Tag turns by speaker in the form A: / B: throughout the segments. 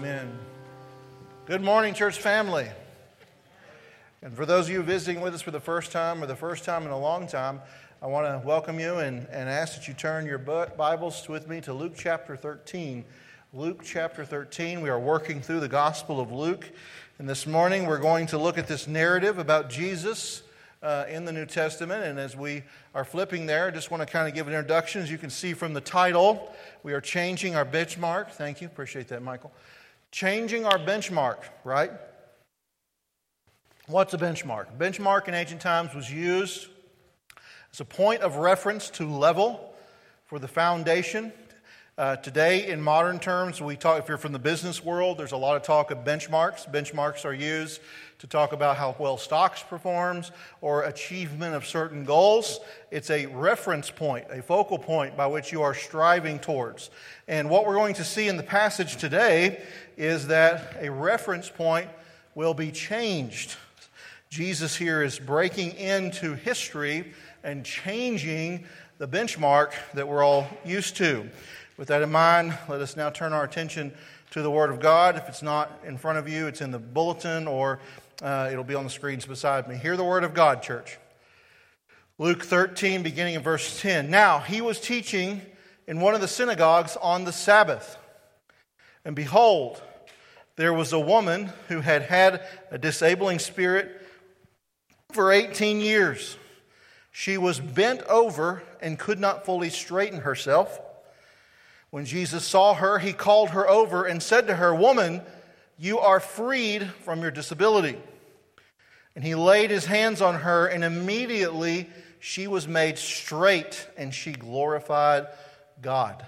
A: Amen. Good morning, church family. And for those of you visiting with us for the first time or the first time in a long time, I want to welcome you and, and ask that you turn your Bibles with me to Luke chapter 13. Luke chapter 13. We are working through the Gospel of Luke. And this morning we're going to look at this narrative about Jesus uh, in the New Testament. And as we are flipping there, I just want to kind of give an introduction. As you can see from the title, we are changing our benchmark. Thank you. Appreciate that, Michael. Changing our benchmark, right? What's a benchmark? Benchmark in ancient times was used as a point of reference to level for the foundation. Uh, today, in modern terms, we talk, if you're from the business world, there's a lot of talk of benchmarks. Benchmarks are used to talk about how well stocks performs or achievement of certain goals. It's a reference point, a focal point by which you are striving towards. And what we're going to see in the passage today is that a reference point will be changed. Jesus here is breaking into history and changing the benchmark that we're all used to. With that in mind, let us now turn our attention to the Word of God. If it's not in front of you, it's in the bulletin or uh, it'll be on the screens beside me. Hear the Word of God, church. Luke 13, beginning in verse 10. Now, he was teaching in one of the synagogues on the Sabbath. And behold, there was a woman who had had a disabling spirit for 18 years. She was bent over and could not fully straighten herself. When Jesus saw her, he called her over and said to her, Woman, you are freed from your disability. And he laid his hands on her, and immediately she was made straight, and she glorified God.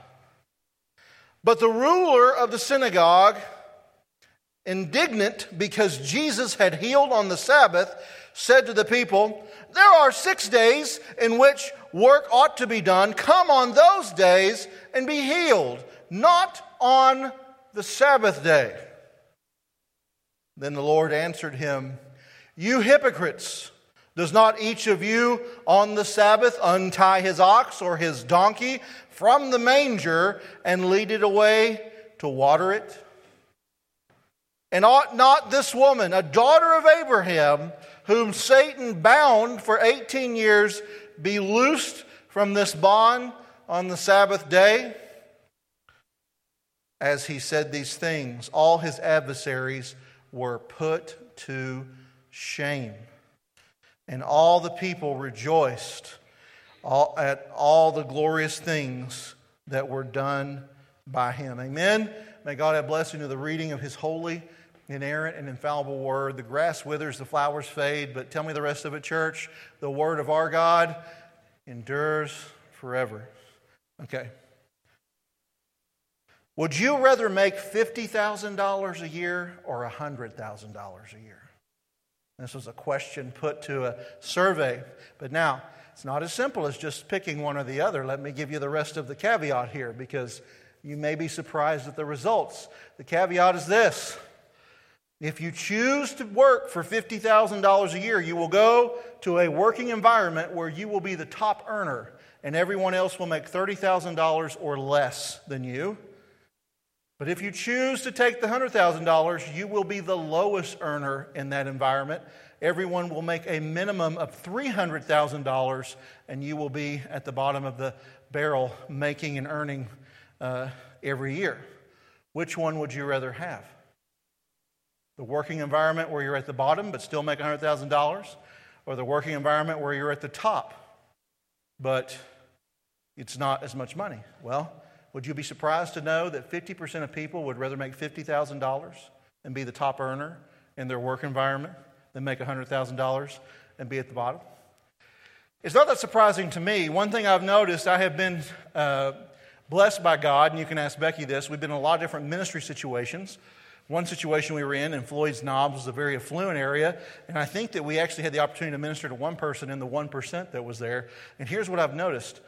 A: But the ruler of the synagogue, indignant because Jesus had healed on the Sabbath, said to the people, There are six days in which work ought to be done. Come on those days and be healed, not on the Sabbath day. Then the Lord answered him, You hypocrites! Does not each of you on the Sabbath untie his ox or his donkey from the manger and lead it away to water it? And ought not this woman, a daughter of Abraham, whom Satan bound for 18 years, be loosed from this bond on the Sabbath day? As he said these things, all his adversaries were put to shame. And all the people rejoiced at all the glorious things that were done by him. Amen. May God have blessing to the reading of his holy inerrant and infallible word. The grass withers, the flowers fade, but tell me the rest of it, church. The word of our God endures forever. Okay. Would you rather make $50,000 a year or $100,000 a year? This was a question put to a survey. But now, it's not as simple as just picking one or the other. Let me give you the rest of the caveat here because you may be surprised at the results. The caveat is this if you choose to work for $50,000 a year, you will go to a working environment where you will be the top earner and everyone else will make $30,000 or less than you. But if you choose to take the $100,000, you will be the lowest earner in that environment. Everyone will make a minimum of $300,000, and you will be at the bottom of the barrel making and earning uh, every year. Which one would you rather have? The working environment where you're at the bottom but still make $100,000, or the working environment where you're at the top but it's not as much money? Well, would you be surprised to know that 50% of people would rather make $50,000 and be the top earner in their work environment than make $100,000 and be at the bottom? It's not that surprising to me. One thing I've noticed, I have been uh, blessed by God, and you can ask Becky this. We've been in a lot of different ministry situations one situation we were in in Floyd's Knobs was a very affluent area, and I think that we actually had the opportunity to minister to one person in the 1% that was there. And here's what I've noticed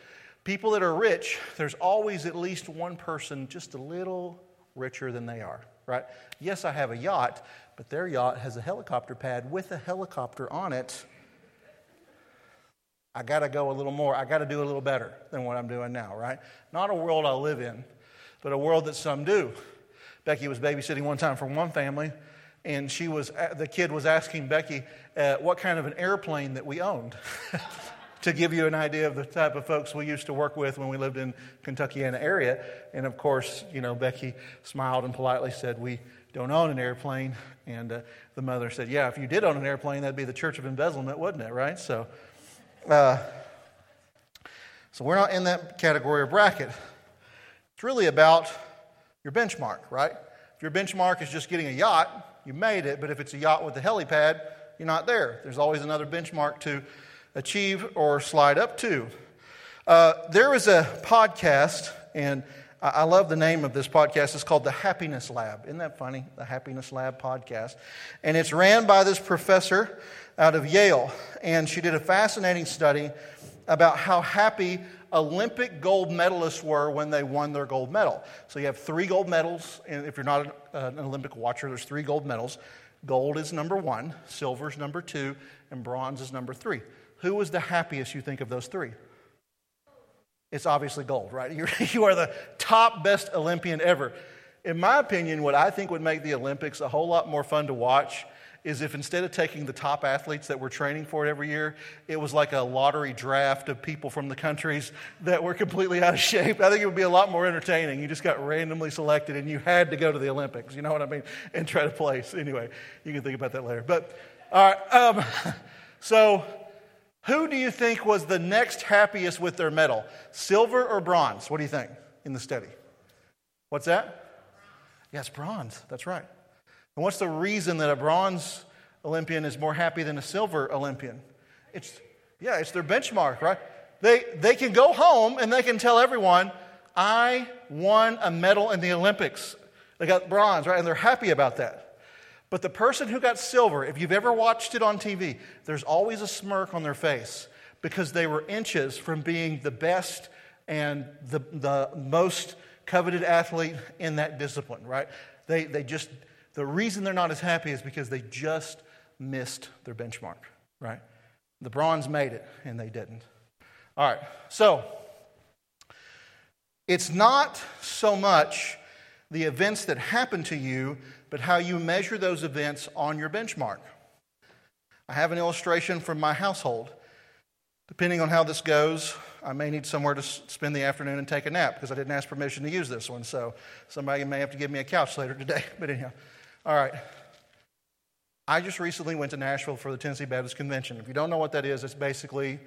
A: people that are rich, there's always at least one person just a little richer than they are, right? Yes, I have a yacht, but their yacht has a helicopter pad with a helicopter on it. I got to go a little more. I got to do a little better than what I'm doing now, right? Not a world I live in, but a world that some do. Becky was babysitting one time for one family, and she was the kid was asking Becky uh, what kind of an airplane that we owned. to give you an idea of the type of folks we used to work with when we lived in kentucky Kentuckiana area. And of course, you know, Becky smiled and politely said, "We don't own an airplane." And uh, the mother said, "Yeah, if you did own an airplane, that'd be the Church of Embezzlement, wouldn't it? Right?" So, uh, so we're not in that category or bracket. It's really about your benchmark, right? If your benchmark is just getting a yacht, you made it. But if it's a yacht with a helipad, you're not there. There's always another benchmark to achieve or slide up to. Uh, there is a podcast, and I love the name of this podcast. It's called The Happiness Lab. Isn't that funny? The Happiness Lab podcast. And it's ran by this professor out of Yale. And she did a fascinating study about how happy Olympic gold medalists were when they won their gold medal. So you have three gold medals. And if you're not an Olympic watcher, there's three gold medals. Gold is number one, silver is number two, and bronze is number three. Who was the happiest, you think, of those three? It's obviously gold, right? You're, you are the top best Olympian ever. In my opinion, what I think would make the Olympics a whole lot more fun to watch is if instead of taking the top athletes that we're training for it every year, it was like a lottery draft of people from the countries that were completely out of shape. I think it would be a lot more entertaining. You just got randomly selected and you had to go to the Olympics, you know what I mean? And try to place. Anyway, you can think about that later. But, all right, um, so who do you think was the next happiest with their medal? Silver or bronze? What do you think in the study? What's that? Yes, bronze. That's right. And what's the reason that a bronze Olympian is more happy than a silver Olympian? It's yeah, it's their benchmark, right? They they can go home and they can tell everyone, I won a medal in the Olympics. They got bronze, right? And they're happy about that. But the person who got silver, if you've ever watched it on TV, there's always a smirk on their face because they were inches from being the best and the, the most coveted athlete in that discipline, right? They, they just, the reason they're not as happy is because they just missed their benchmark, right? The bronze made it and they didn't. All right, so it's not so much the events that happen to you but how you measure those events on your benchmark. I have an illustration from my household. Depending on how this goes, I may need somewhere to spend the afternoon and take a nap because I didn't ask permission to use this one. So somebody may have to give me a couch later today. But anyhow, all right. I just recently went to Nashville for the Tennessee Baptist Convention. If you don't know what that is, it's basically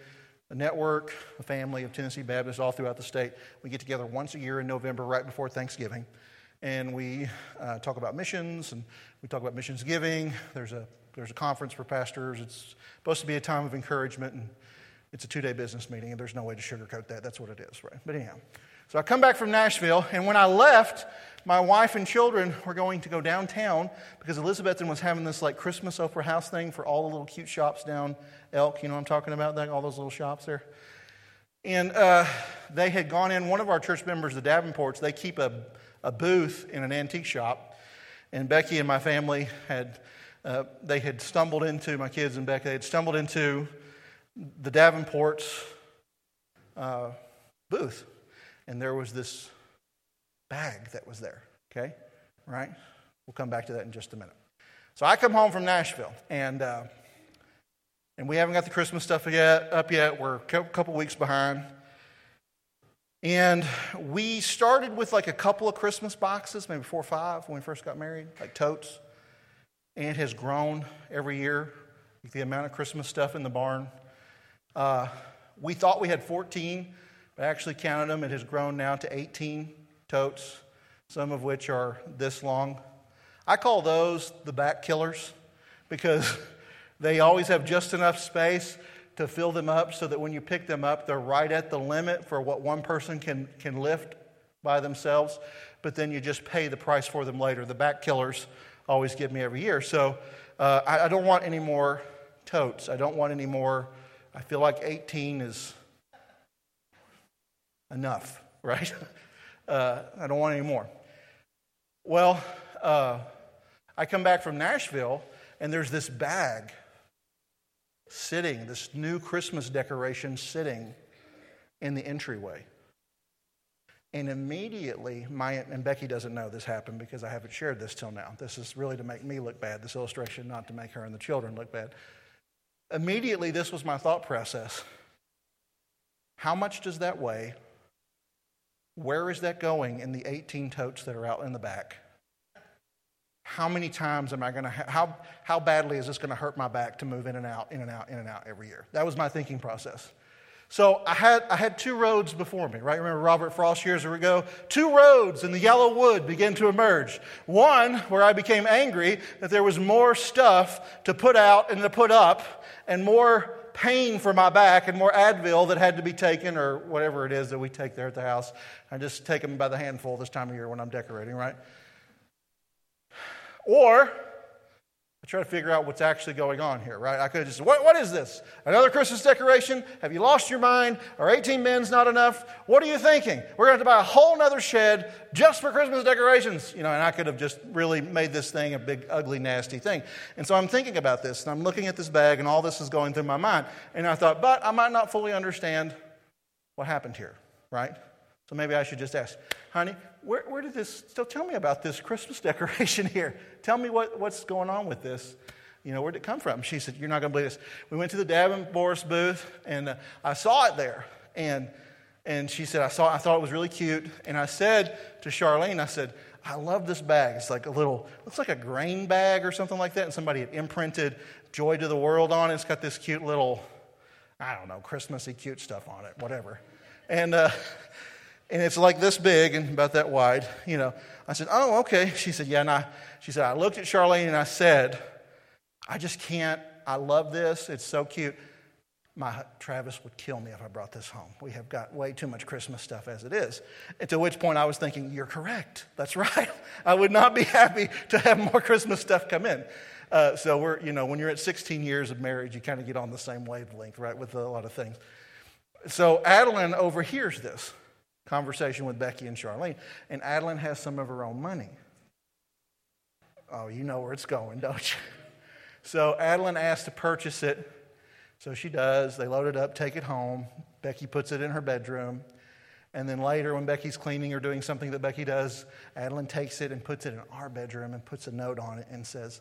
A: a network, a family of Tennessee Baptists all throughout the state. We get together once a year in November, right before Thanksgiving and we uh, talk about missions and we talk about missions giving. There's a, there's a conference for pastors. It's supposed to be a time of encouragement, and it's a two day business meeting, and there's no way to sugarcoat that. That's what it is, right? But anyhow, so I come back from Nashville, and when I left, my wife and children were going to go downtown because Elizabethton was having this like Christmas Opera House thing for all the little cute shops down Elk. You know what I'm talking about? That, all those little shops there. And uh, they had gone in, one of our church members, the Davenports, they keep a a booth in an antique shop, and Becky and my family had uh, they had stumbled into my kids and Becky they had stumbled into the Davenport's uh, booth, and there was this bag that was there. Okay, right? We'll come back to that in just a minute. So I come home from Nashville, and uh, and we haven't got the Christmas stuff yet up yet. We're a couple weeks behind. And we started with like a couple of Christmas boxes, maybe four or five when we first got married, like totes. And it has grown every year, the amount of Christmas stuff in the barn. Uh, we thought we had 14, but I actually counted them. It has grown now to 18 totes, some of which are this long. I call those the back killers because they always have just enough space to fill them up so that when you pick them up, they're right at the limit for what one person can, can lift by themselves, but then you just pay the price for them later. The back killers always give me every year. So uh, I, I don't want any more totes. I don't want any more. I feel like 18 is enough, right? Uh, I don't want any more. Well, uh, I come back from Nashville, and there's this bag sitting, this new Christmas decoration sitting in the entryway. And immediately, my, and Becky doesn't know this happened because I haven't shared this till now. This is really to make me look bad, this illustration, not to make her and the children look bad. Immediately, this was my thought process. How much does that weigh? Where is that going in the 18 totes that are out in the back? How many times am I going to, ha- how, how badly is this going to hurt my back to move in and out, in and out, in and out every year? That was my thinking process. So I had, I had two roads before me, right? Remember Robert Frost years ago? Two roads in the yellow wood began to emerge. One where I became angry that there was more stuff to put out and to put up, and more pain for my back, and more Advil that had to be taken, or whatever it is that we take there at the house. I just take them by the handful this time of year when I'm decorating, right? Or I try to figure out what's actually going on here, right? I could have just what, what is this? Another Christmas decoration? Have you lost your mind? Are 18 men's not enough? What are you thinking? We're going to have to buy a whole other shed just for Christmas decorations. You know, and I could have just really made this thing a big, ugly, nasty thing. And so I'm thinking about this, and I'm looking at this bag, and all this is going through my mind. And I thought, but I might not fully understand what happened here, right? So maybe I should just ask, honey, where, where did this, so tell me about this Christmas decoration here. Tell me what, what's going on with this. You know, where did it come from? She said, You're not going to believe this. We went to the Davenport booth, and uh, I saw it there. And, and she said, I saw I thought it was really cute. And I said to Charlene, I said, I love this bag. It's like a little, looks like a grain bag or something like that. And somebody had imprinted Joy to the World on it. It's got this cute little, I don't know, Christmassy cute stuff on it, whatever. And, uh, and it's like this big and about that wide, you know. I said, Oh, okay. She said, Yeah. And I, she said, I looked at Charlene and I said, I just can't. I love this. It's so cute. My Travis would kill me if I brought this home. We have got way too much Christmas stuff as it is. And to which point I was thinking, You're correct. That's right. I would not be happy to have more Christmas stuff come in. Uh, so we're, you know, when you're at 16 years of marriage, you kind of get on the same wavelength, right, with a lot of things. So Adeline overhears this conversation with Becky and Charlene. And Adeline has some of her own money. Oh, you know where it's going, don't you? So Adeline asks to purchase it. So she does. They load it up, take it home. Becky puts it in her bedroom. And then later, when Becky's cleaning or doing something that Becky does, Adeline takes it and puts it in our bedroom and puts a note on it and says,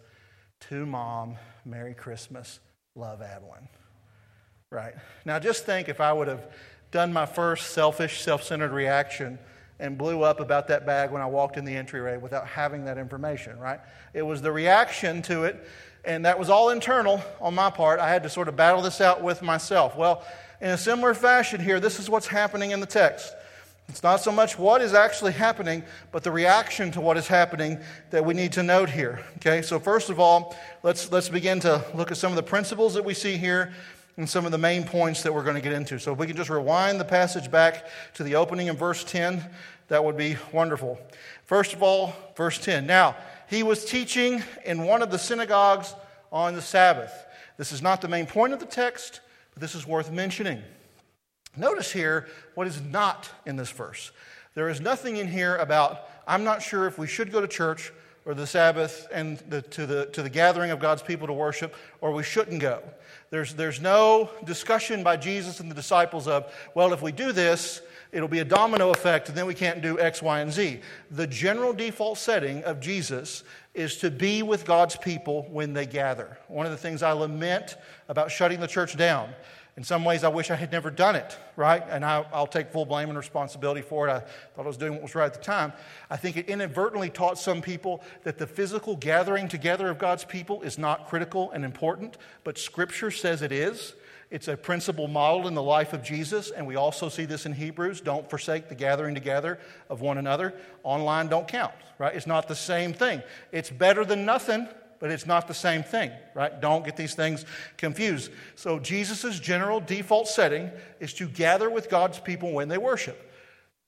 A: To mom, Merry Christmas, love Adeline. Right? Now, just think if I would have done my first selfish, self centered reaction and blew up about that bag when I walked in the entryway without having that information, right? It was the reaction to it, and that was all internal on my part. I had to sort of battle this out with myself. Well, in a similar fashion here, this is what's happening in the text. It's not so much what is actually happening, but the reaction to what is happening that we need to note here. Okay, so first of all, let's, let's begin to look at some of the principles that we see here and some of the main points that we're going to get into. So if we can just rewind the passage back to the opening in verse 10, that would be wonderful. First of all, verse 10. Now, he was teaching in one of the synagogues on the Sabbath. This is not the main point of the text, but this is worth mentioning. Notice here what is not in this verse. There is nothing in here about, I'm not sure if we should go to church or the Sabbath and the, to, the, to the gathering of God's people to worship, or we shouldn't go. There's, there's no discussion by Jesus and the disciples of, well, if we do this, it'll be a domino effect, and then we can't do X, Y, and Z. The general default setting of Jesus is to be with God's people when they gather. One of the things I lament about shutting the church down in some ways, I wish I had never done it, right? And I, will take full blame and responsibility for it. I thought I was doing what was right at the time. I think it inadvertently taught some people that the physical gathering together of God's people is not critical and important, but Scripture says it is. It's a principle modeled in the life of Jesus, and we also see this in Hebrews. Don't forsake the gathering together of one another. Online don't count, right? It's not the same thing. It's better than nothing, but it's not the same thing, right? Don't get these things confused. So, Jesus' general default setting is to gather with God's people when they worship.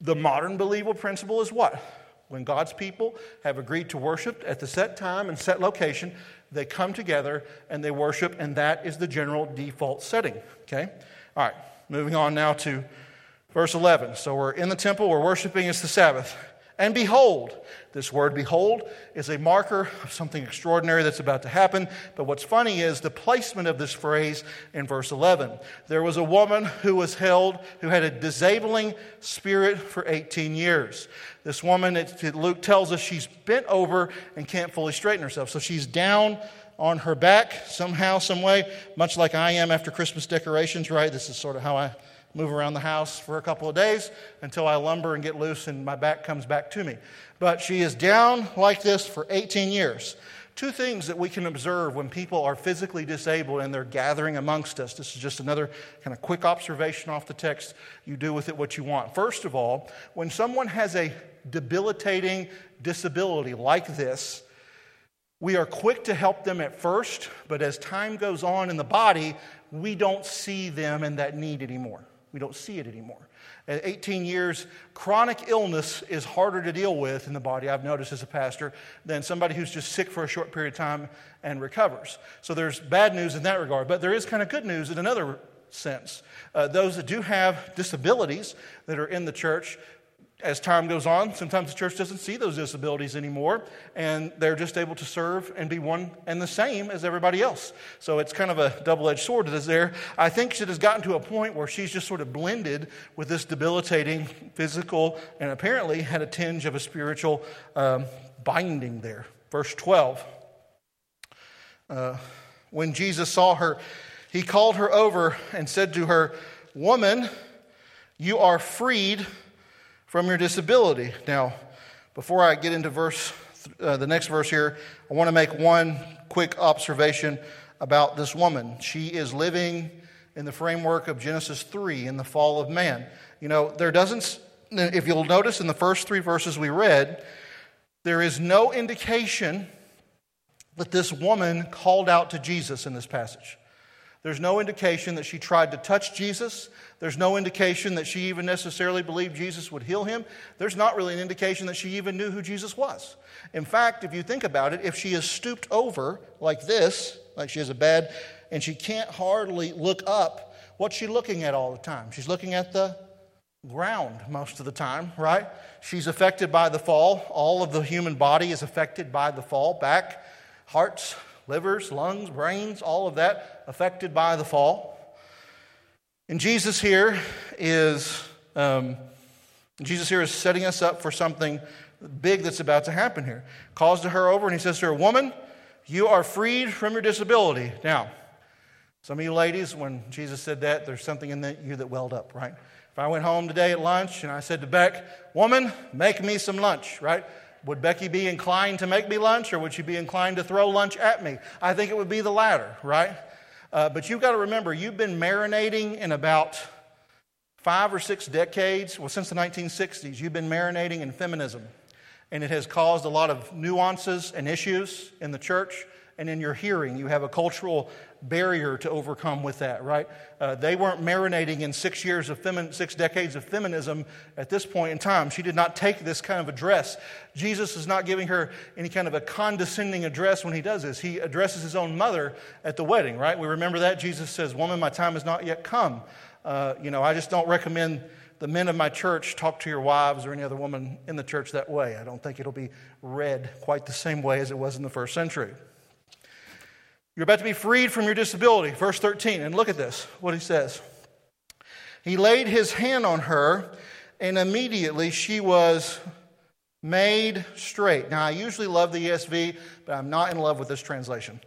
A: The modern believer principle is what? When God's people have agreed to worship at the set time and set location, they come together and they worship, and that is the general default setting, okay? All right, moving on now to verse 11. So, we're in the temple, we're worshiping, it's the Sabbath. And behold, this word behold is a marker of something extraordinary that's about to happen. But what's funny is the placement of this phrase in verse 11. There was a woman who was held, who had a disabling spirit for 18 years. This woman, Luke tells us she's bent over and can't fully straighten herself. So she's down on her back somehow, some way, much like I am after Christmas decorations, right? This is sort of how I move around the house for a couple of days until I lumber and get loose and my back comes back to me. But she is down like this for 18 years. Two things that we can observe when people are physically disabled and they're gathering amongst us. This is just another kind of quick observation off the text. You do with it what you want. First of all, when someone has a debilitating disability like this, we are quick to help them at first, but as time goes on in the body, we don't see them in that need anymore. We don't see it anymore. At 18 years, chronic illness is harder to deal with in the body, I've noticed as a pastor, than somebody who's just sick for a short period of time and recovers. So there's bad news in that regard, but there is kind of good news in another sense. Uh, those that do have disabilities that are in the church, as time goes on, sometimes the church doesn't see those disabilities anymore, and they're just able to serve and be one and the same as everybody else. So it's kind of a double edged sword that is there. I think it has gotten to a point where she's just sort of blended with this debilitating physical and apparently had a tinge of a spiritual um, binding there. Verse 12. Uh, when Jesus saw her, he called her over and said to her, Woman, you are freed from your disability. Now, before I get into verse, uh, the next verse here, I want to make one quick observation about this woman. She is living in the framework of Genesis 3 in the fall of man. You know, there doesn't, if you'll notice in the first three verses we read, there is no indication that this woman called out to Jesus in this passage. There's no indication that she tried to touch Jesus. There's no indication that she even necessarily believed Jesus would heal him. There's not really an indication that she even knew who Jesus was. In fact, if you think about it, if she is stooped over like this, like she has a bed, and she can't hardly look up, what's she looking at all the time? She's looking at the ground most of the time, right? She's affected by the fall. All of the human body is affected by the fall. Back, hearts, livers, lungs, brains, all of that affected by the fall. And Jesus here is um, Jesus here is setting us up for something big that's about to happen here. Calls to her over and he says to her, "Woman, you are freed from your disability." Now, some of you ladies, when Jesus said that, there's something in you that welled up, right? If I went home today at lunch and I said to Beck, "Woman, make me some lunch," right? Would Becky be inclined to make me lunch or would she be inclined to throw lunch at me? I think it would be the latter, right? Uh, but you've got to remember, you've been marinating in about five or six decades, well, since the 1960s, you've been marinating in feminism. And it has caused a lot of nuances and issues in the church and in your hearing. You have a cultural barrier to overcome with that, right? Uh, they weren't marinating in six years of femi- six decades of feminism at this point in time. She did not take this kind of address. Jesus is not giving her any kind of a condescending address when he does this. He addresses his own mother at the wedding, right? We remember that Jesus says, "Woman, my time has not yet come." Uh, you know, I just don't recommend the men of my church talk to your wives or any other woman in the church that way. I don't think it'll be read quite the same way as it was in the first century. You're about to be freed from your disability. Verse 13. And look at this, what he says. He laid his hand on her, and immediately she was made straight. Now, I usually love the ESV, but I'm not in love with this translation.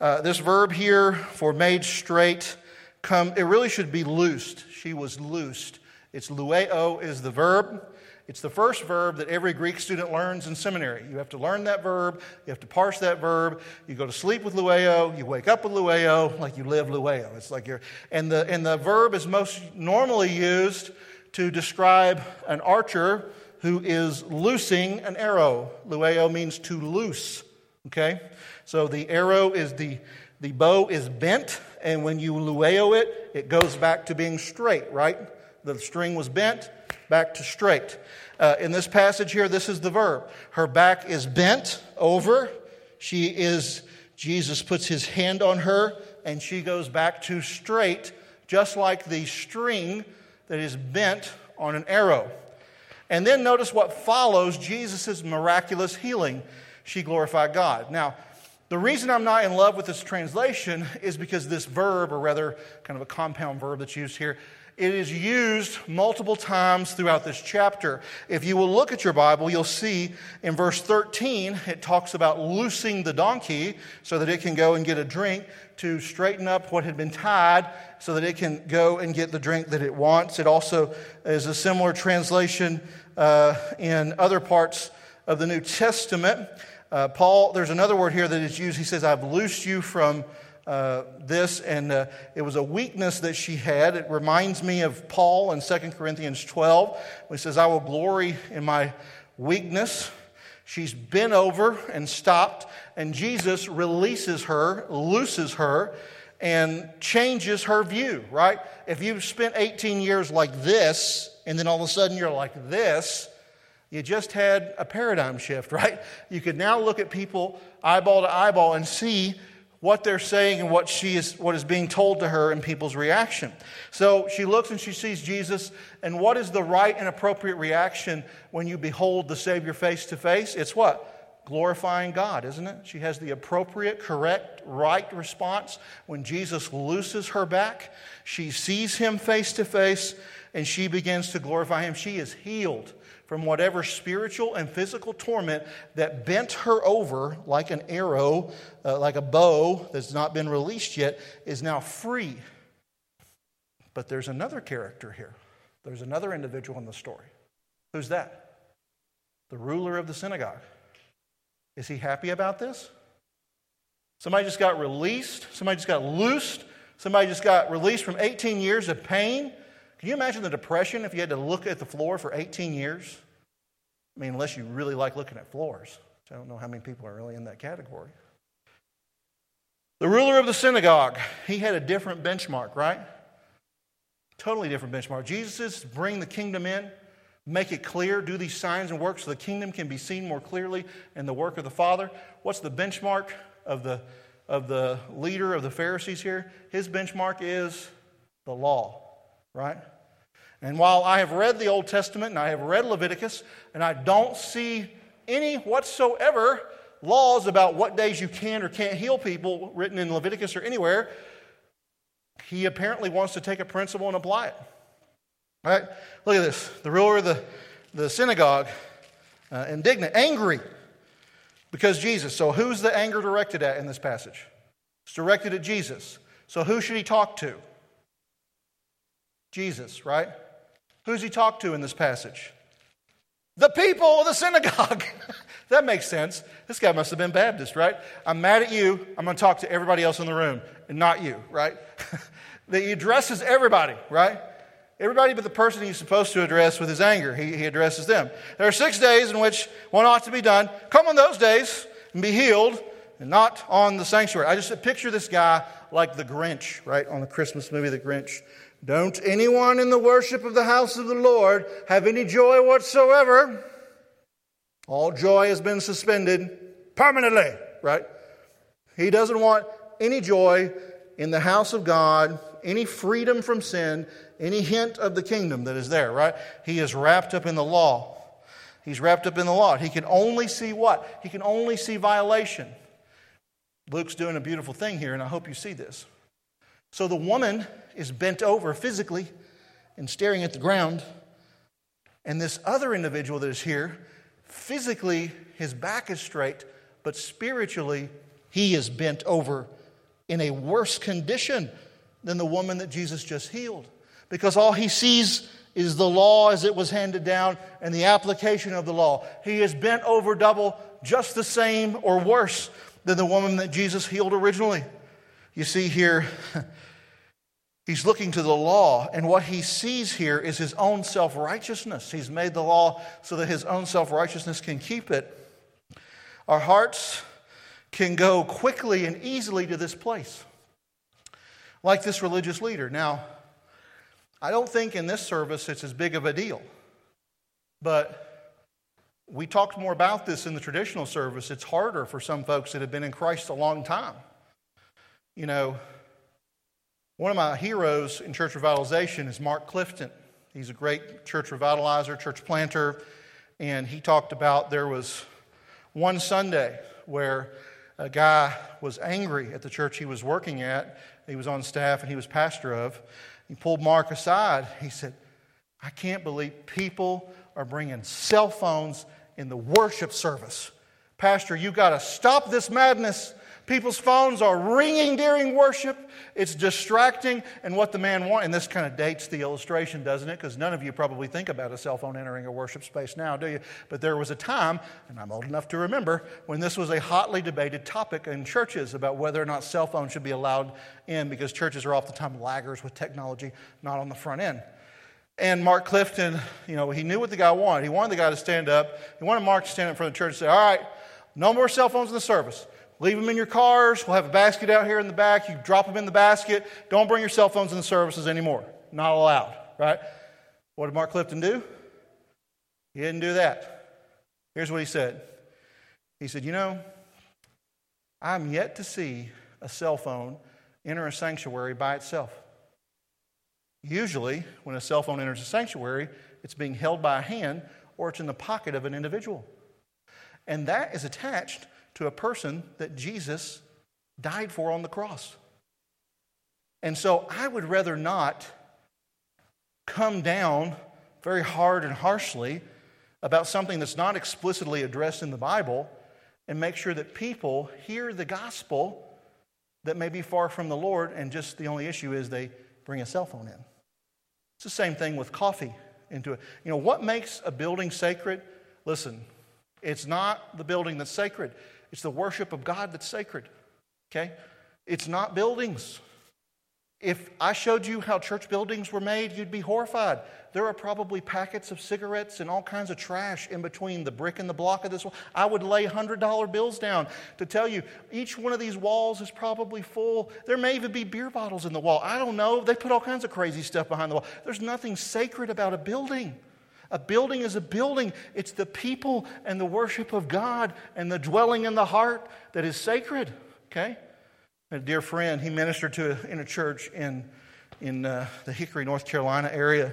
A: Uh, this verb here for made straight, come, it really should be loosed. She was loosed. It's luo is the verb. It's the first verb that every Greek student learns in seminary. You have to learn that verb, you have to parse that verb. You go to sleep with luo, you wake up with luo, like you live luo. It's like you're, and the, and the verb is most normally used to describe an archer who is loosing an arrow. Luo means to loose, okay? So the arrow is the, the bow is bent, and when you luo it, it goes back to being straight, right? The string was bent, back to straight. Uh, in this passage here, this is the verb. Her back is bent over. She is, Jesus puts his hand on her, and she goes back to straight, just like the string that is bent on an arrow. And then notice what follows Jesus' miraculous healing. She glorified God. Now, the reason I'm not in love with this translation is because this verb, or rather, kind of a compound verb that's used here, it is used multiple times throughout this chapter. If you will look at your Bible, you'll see in verse 13, it talks about loosing the donkey so that it can go and get a drink to straighten up what had been tied so that it can go and get the drink that it wants. It also is a similar translation uh, in other parts of the New Testament. Uh, Paul, there's another word here that is used. He says, I've loosed you from uh, this, and uh, it was a weakness that she had. It reminds me of Paul in 2 Corinthians 12, he says, I will glory in my weakness. She's been over and stopped, and Jesus releases her, looses her, and changes her view, right? If you've spent 18 years like this, and then all of a sudden you're like this, you just had a paradigm shift, right? You could now look at people eyeball to eyeball and see what they're saying and what she is what is being told to her and people's reaction. So she looks and she sees Jesus and what is the right and appropriate reaction when you behold the Savior face to face? It's what? Glorifying God, isn't it? She has the appropriate, correct, right response when Jesus looses her back. She sees him face to face and she begins to glorify him. She is healed from whatever spiritual and physical torment that bent her over like an arrow, uh, like a bow that's not been released yet, is now free. But there's another character here. There's another individual in the story. Who's that? The ruler of the synagogue. Is he happy about this? Somebody just got released. Somebody just got loosed. Somebody just got released from 18 years of pain. Can you imagine the depression if you had to look at the floor for 18 years? I mean, unless you really like looking at floors. I don't know how many people are really in that category. The ruler of the synagogue, he had a different benchmark, right? Totally different benchmark. Jesus is bring the kingdom in, make it clear, do these signs and works so the kingdom can be seen more clearly in the work of the Father. What's the benchmark of the, of the leader of the Pharisees here? His benchmark is the law right? And while I have read the Old Testament and I have read Leviticus, and I don't see any whatsoever laws about what days you can or can't heal people written in Leviticus or anywhere, he apparently wants to take a principle and apply it. All right? Look at this. The ruler of the, the synagogue, uh, indignant, angry because Jesus. So, who's the anger directed at in this passage? It's directed at Jesus. So, who should he talk to? Jesus, right? Who's he talked to in this passage? The people of the synagogue. that makes sense. This guy must have been Baptist, right? I'm mad at you. I'm going to talk to everybody else in the room and not you, right? that he addresses everybody, right? Everybody but the person he's supposed to address with his anger. He, he addresses them. There are six days in which one ought to be done. Come on those days and be healed, and not on the sanctuary. I just picture this guy like the Grinch, right? On the Christmas movie, The Grinch. Don't anyone in the worship of the house of the Lord have any joy whatsoever. All joy has been suspended permanently, right? He doesn't want any joy in the house of God, any freedom from sin, any hint of the kingdom that is there, right? He is wrapped up in the law. He's wrapped up in the law. He can only see what? He can only see violation. Luke's doing a beautiful thing here, and I hope you see this. So the woman is bent over physically and staring at the ground. And this other individual that is here, physically, his back is straight, but spiritually, he is bent over in a worse condition than the woman that Jesus just healed. Because all he sees is the law as it was handed down and the application of the law. He is bent over double, just the same or worse than the woman that Jesus healed originally. You see here, He's looking to the law, and what he sees here is his own self righteousness. He's made the law so that his own self righteousness can keep it. Our hearts can go quickly and easily to this place, like this religious leader. Now, I don't think in this service it's as big of a deal, but we talked more about this in the traditional service. It's harder for some folks that have been in Christ a long time. You know, one of my heroes in church revitalization is Mark Clifton. He's a great church revitalizer, church planter, and he talked about there was one Sunday where a guy was angry at the church he was working at. He was on staff and he was pastor of. He pulled Mark aside. He said, I can't believe people are bringing cell phones in the worship service. Pastor, you got to stop this madness. People's phones are ringing during worship. It's distracting. And what the man wants, and this kind of dates the illustration, doesn't it? Because none of you probably think about a cell phone entering a worship space now, do you? But there was a time, and I'm old enough to remember, when this was a hotly debated topic in churches about whether or not cell phones should be allowed in because churches are oftentimes laggers with technology, not on the front end. And Mark Clifton, you know, he knew what the guy wanted. He wanted the guy to stand up. He wanted Mark to stand up in front of the church and say, All right, no more cell phones in the service. Leave them in your cars. We'll have a basket out here in the back. You drop them in the basket. Don't bring your cell phones in the services anymore. Not allowed, right? What did Mark Clifton do? He didn't do that. Here's what he said He said, You know, I'm yet to see a cell phone enter a sanctuary by itself. Usually, when a cell phone enters a sanctuary, it's being held by a hand or it's in the pocket of an individual. And that is attached to a person that Jesus died for on the cross. And so I would rather not come down very hard and harshly about something that's not explicitly addressed in the Bible and make sure that people hear the gospel that may be far from the Lord, and just the only issue is they bring a cell phone in. It's the same thing with coffee into it. You know, what makes a building sacred? Listen, it's not the building that's sacred. It's the worship of God that's sacred. Okay? It's not buildings. If I showed you how church buildings were made, you'd be horrified. There are probably packets of cigarettes and all kinds of trash in between the brick and the block of this wall. I would lay $100 bills down to tell you each one of these walls is probably full. There may even be beer bottles in the wall. I don't know. They put all kinds of crazy stuff behind the wall. There's nothing sacred about a building. A building is a building. It's the people and the worship of God and the dwelling in the heart that is sacred. Okay? A dear friend, he ministered to a, in a church in, in uh, the Hickory, North Carolina area.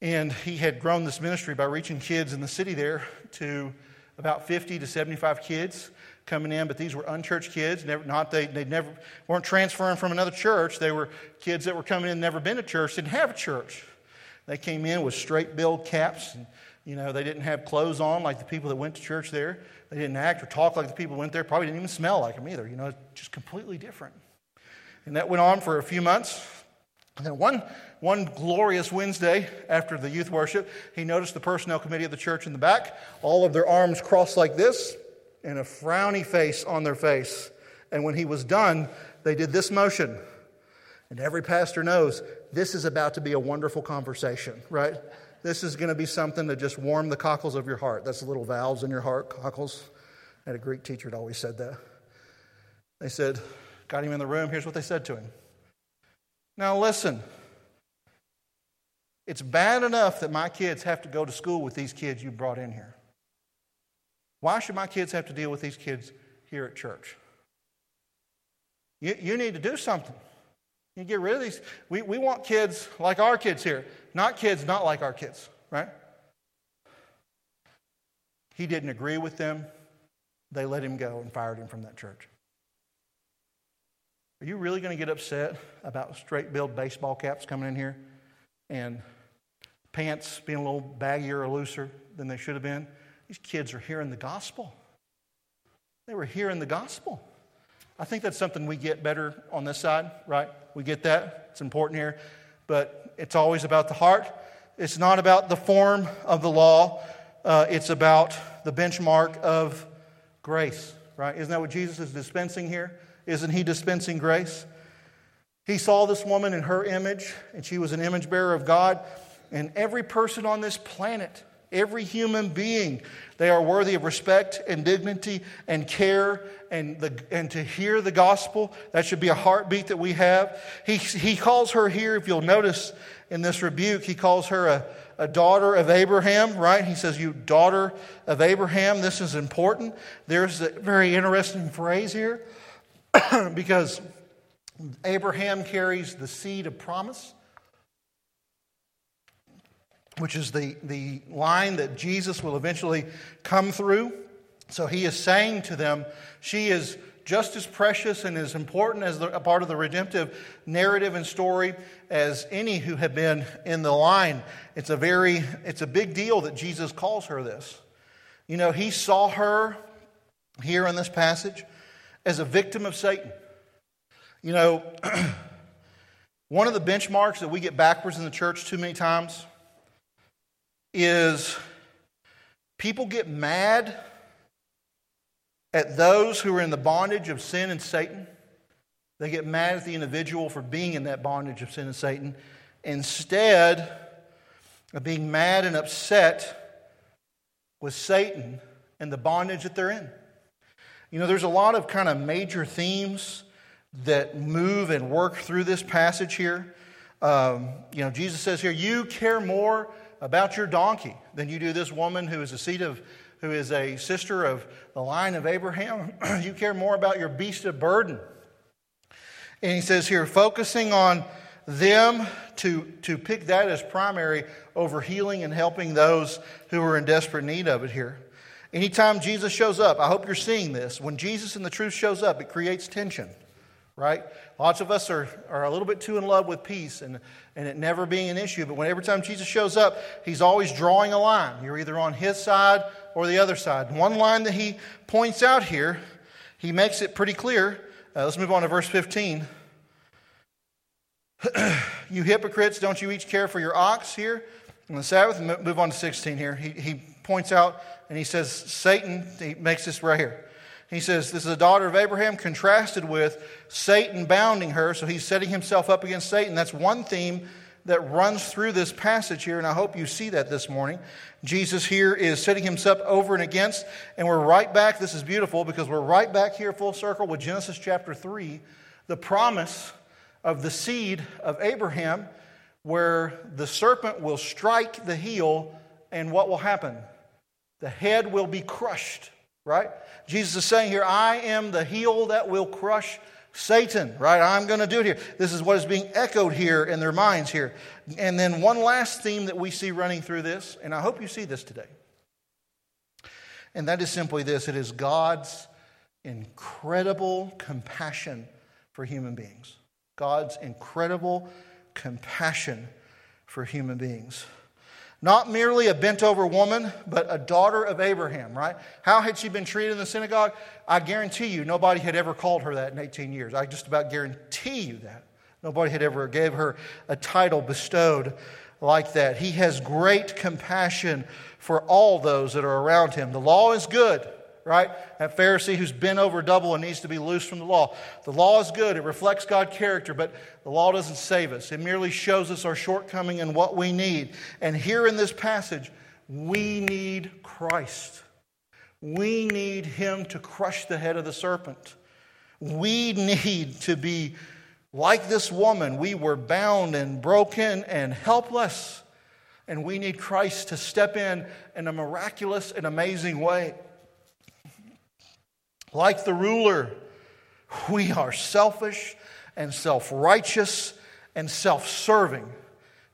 A: And he had grown this ministry by reaching kids in the city there to about 50 to 75 kids coming in, but these were unchurched kids. Never, not they, they never weren't transferring from another church. They were kids that were coming in, never been to church, didn't have a church. They came in with straight billed caps. And, you know, they didn't have clothes on like the people that went to church there. They didn't act or talk like the people went there. Probably didn't even smell like them either. You know, just completely different. And that went on for a few months. And then one, one glorious Wednesday after the youth worship, he noticed the personnel committee of the church in the back, all of their arms crossed like this, and a frowny face on their face. And when he was done, they did this motion. And every pastor knows this is about to be a wonderful conversation, right? This is going to be something to just warm the cockles of your heart. That's the little valves in your heart, cockles. I had a Greek teacher that always said that. They said, got him in the room. Here's what they said to him. Now, listen. It's bad enough that my kids have to go to school with these kids you brought in here. Why should my kids have to deal with these kids here at church? You, you need to do something. You get rid of these. We, we want kids like our kids here, not kids not like our kids, right? He didn't agree with them. They let him go and fired him from that church. Are you really going to get upset about straight billed baseball caps coming in here and pants being a little baggier or looser than they should have been? These kids are hearing the gospel. They were hearing the gospel. I think that's something we get better on this side, right? We get that. It's important here. But it's always about the heart. It's not about the form of the law, uh, it's about the benchmark of grace, right? Isn't that what Jesus is dispensing here? Isn't he dispensing grace? He saw this woman in her image, and she was an image bearer of God. And every person on this planet Every human being, they are worthy of respect and dignity and care and, the, and to hear the gospel. That should be a heartbeat that we have. He, he calls her here, if you'll notice in this rebuke, he calls her a, a daughter of Abraham, right? He says, You daughter of Abraham. This is important. There's a very interesting phrase here because Abraham carries the seed of promise. Which is the, the line that Jesus will eventually come through. So he is saying to them, She is just as precious and as important as the, a part of the redemptive narrative and story as any who have been in the line. It's a very, it's a big deal that Jesus calls her this. You know, he saw her here in this passage as a victim of Satan. You know, one of the benchmarks that we get backwards in the church too many times is people get mad at those who are in the bondage of sin and Satan. They get mad at the individual for being in that bondage of sin and Satan instead of being mad and upset with Satan and the bondage that they're in. You know, there's a lot of kind of major themes that move and work through this passage here. Um, you know, Jesus says here, You care more about your donkey than you do this woman who is a seed of who is a sister of the line of Abraham. you care more about your beast of burden. And he says here, focusing on them to, to pick that as primary over healing and helping those who are in desperate need of it here. Anytime Jesus shows up, I hope you're seeing this. When Jesus and the truth shows up, it creates tension right? Lots of us are, are a little bit too in love with peace and, and it never being an issue. But when every time Jesus shows up, he's always drawing a line. You're either on his side or the other side. One line that he points out here, he makes it pretty clear. Uh, let's move on to verse 15. you hypocrites, don't you each care for your ox here on the Sabbath? Move on to 16 here. He, he points out and he says, Satan, he makes this right here. He says, This is a daughter of Abraham contrasted with Satan bounding her. So he's setting himself up against Satan. That's one theme that runs through this passage here, and I hope you see that this morning. Jesus here is setting himself over and against, and we're right back. This is beautiful because we're right back here full circle with Genesis chapter 3, the promise of the seed of Abraham, where the serpent will strike the heel, and what will happen? The head will be crushed right? Jesus is saying here, I am the heel that will crush Satan, right? I'm going to do it here. This is what is being echoed here in their minds here. And then one last theme that we see running through this, and I hope you see this today. And that is simply this it is God's incredible compassion for human beings. God's incredible compassion for human beings. Not merely a bent over woman, but a daughter of Abraham, right? How had she been treated in the synagogue? I guarantee you, nobody had ever called her that in 18 years. I just about guarantee you that. Nobody had ever gave her a title bestowed like that. He has great compassion for all those that are around him. The law is good right? That Pharisee who's bent over double and needs to be loosed from the law. The law is good, it reflects God's character, but the law doesn't save us. It merely shows us our shortcoming and what we need. And here in this passage, we need Christ. We need Him to crush the head of the serpent. We need to be like this woman. We were bound and broken and helpless. And we need Christ to step in in a miraculous and amazing way. Like the ruler, we are selfish and self righteous and self serving.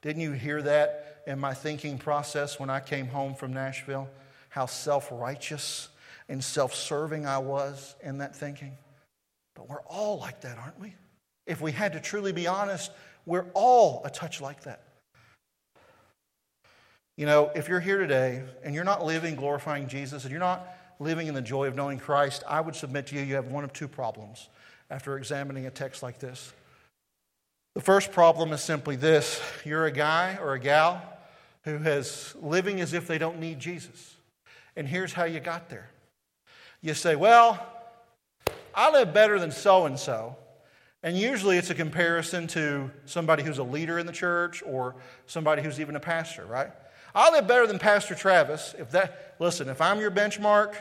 A: Didn't you hear that in my thinking process when I came home from Nashville? How self righteous and self serving I was in that thinking? But we're all like that, aren't we? If we had to truly be honest, we're all a touch like that. You know, if you're here today and you're not living glorifying Jesus and you're not living in the joy of knowing Christ, I would submit to you you have one of two problems after examining a text like this. The first problem is simply this you're a guy or a gal who is living as if they don't need Jesus. And here's how you got there you say, Well, I live better than so and so. And usually it's a comparison to somebody who's a leader in the church or somebody who's even a pastor, right? I live better than Pastor Travis. If that, listen, if I'm your benchmark,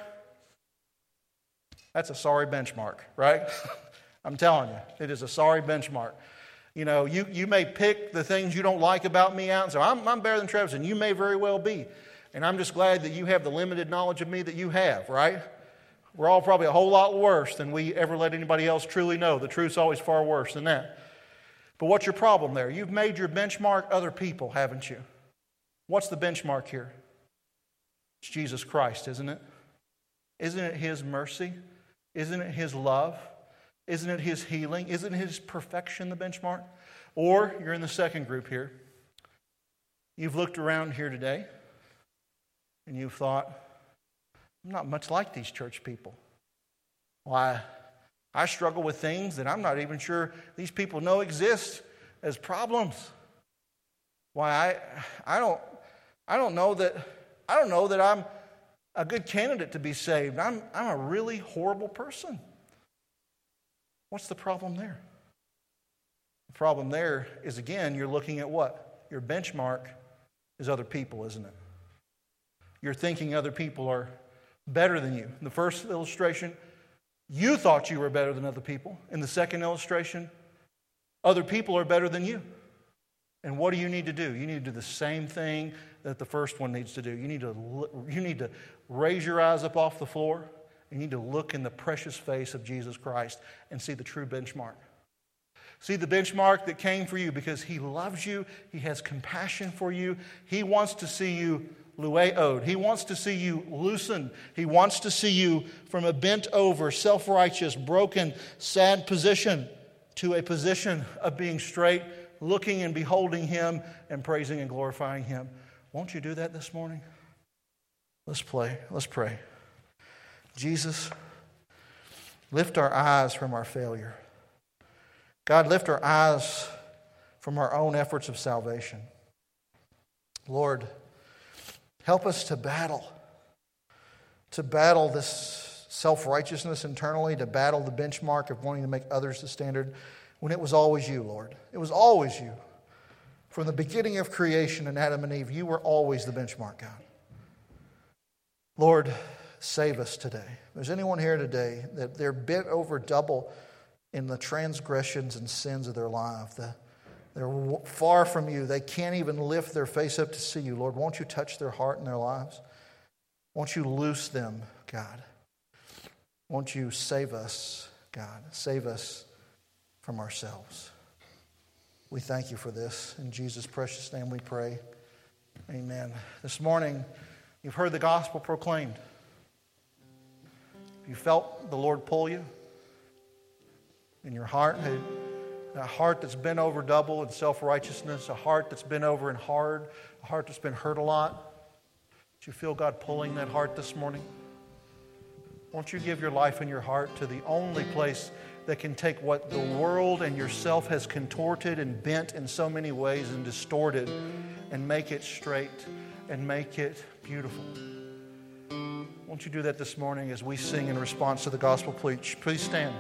A: that's a sorry benchmark, right? I'm telling you, it is a sorry benchmark. You know, you, you may pick the things you don't like about me out and say, I'm, I'm better than Travis, and you may very well be. And I'm just glad that you have the limited knowledge of me that you have, right? We're all probably a whole lot worse than we ever let anybody else truly know. The truth's always far worse than that. But what's your problem there? You've made your benchmark other people, haven't you? What's the benchmark here? It's Jesus Christ, isn't it? Isn't it His mercy? Isn't it His love? Isn't it His healing? Isn't His perfection the benchmark? Or you're in the second group here. You've looked around here today and you've thought, I'm not much like these church people. Why, I struggle with things that I'm not even sure these people know exist as problems. Why, I, I, don't, I don't know that I don't know that I'm a good candidate to be saved. I'm, I'm a really horrible person. What's the problem there? The problem there is, again, you're looking at what? Your benchmark is other people, isn't it? You're thinking other people are better than you. In the first illustration, you thought you were better than other people. In the second illustration, other people are better than you. And what do you need to do? You need to do the same thing that the first one needs to do. You need to, you need to raise your eyes up off the floor. You need to look in the precious face of Jesus Christ and see the true benchmark. See the benchmark that came for you because He loves you, He has compassion for you, He wants to see you lueod. He wants to see you loosened. He wants to see you from a bent over, self righteous, broken, sad position to a position of being straight, looking and beholding Him and praising and glorifying Him. Won't you do that this morning? Let's play. Let's pray. Jesus, lift our eyes from our failure. God, lift our eyes from our own efforts of salvation. Lord, help us to battle, to battle this self righteousness internally, to battle the benchmark of wanting to make others the standard when it was always you, Lord. It was always you. From the beginning of creation in Adam and Eve, you were always the benchmark, God. Lord, save us today. If there's anyone here today that they're bent over double in the transgressions and sins of their life. The, they're far from you. They can't even lift their face up to see you. Lord, won't you touch their heart and their lives? Won't you loose them, God? Won't you save us, God? Save us from ourselves. We thank you for this. In Jesus' precious name we pray. Amen. This morning, you've heard the gospel proclaimed. You felt the Lord pull you in your heart, a heart that's been over double in self righteousness, a heart that's been over in hard, a heart that's been hurt a lot. Do you feel God pulling that heart this morning? Won't you give your life and your heart to the only place that can take what the world and yourself has contorted and bent in so many ways and distorted and make it straight and make it beautiful? Won't you do that this morning as we sing in response to the gospel preach? Please stand.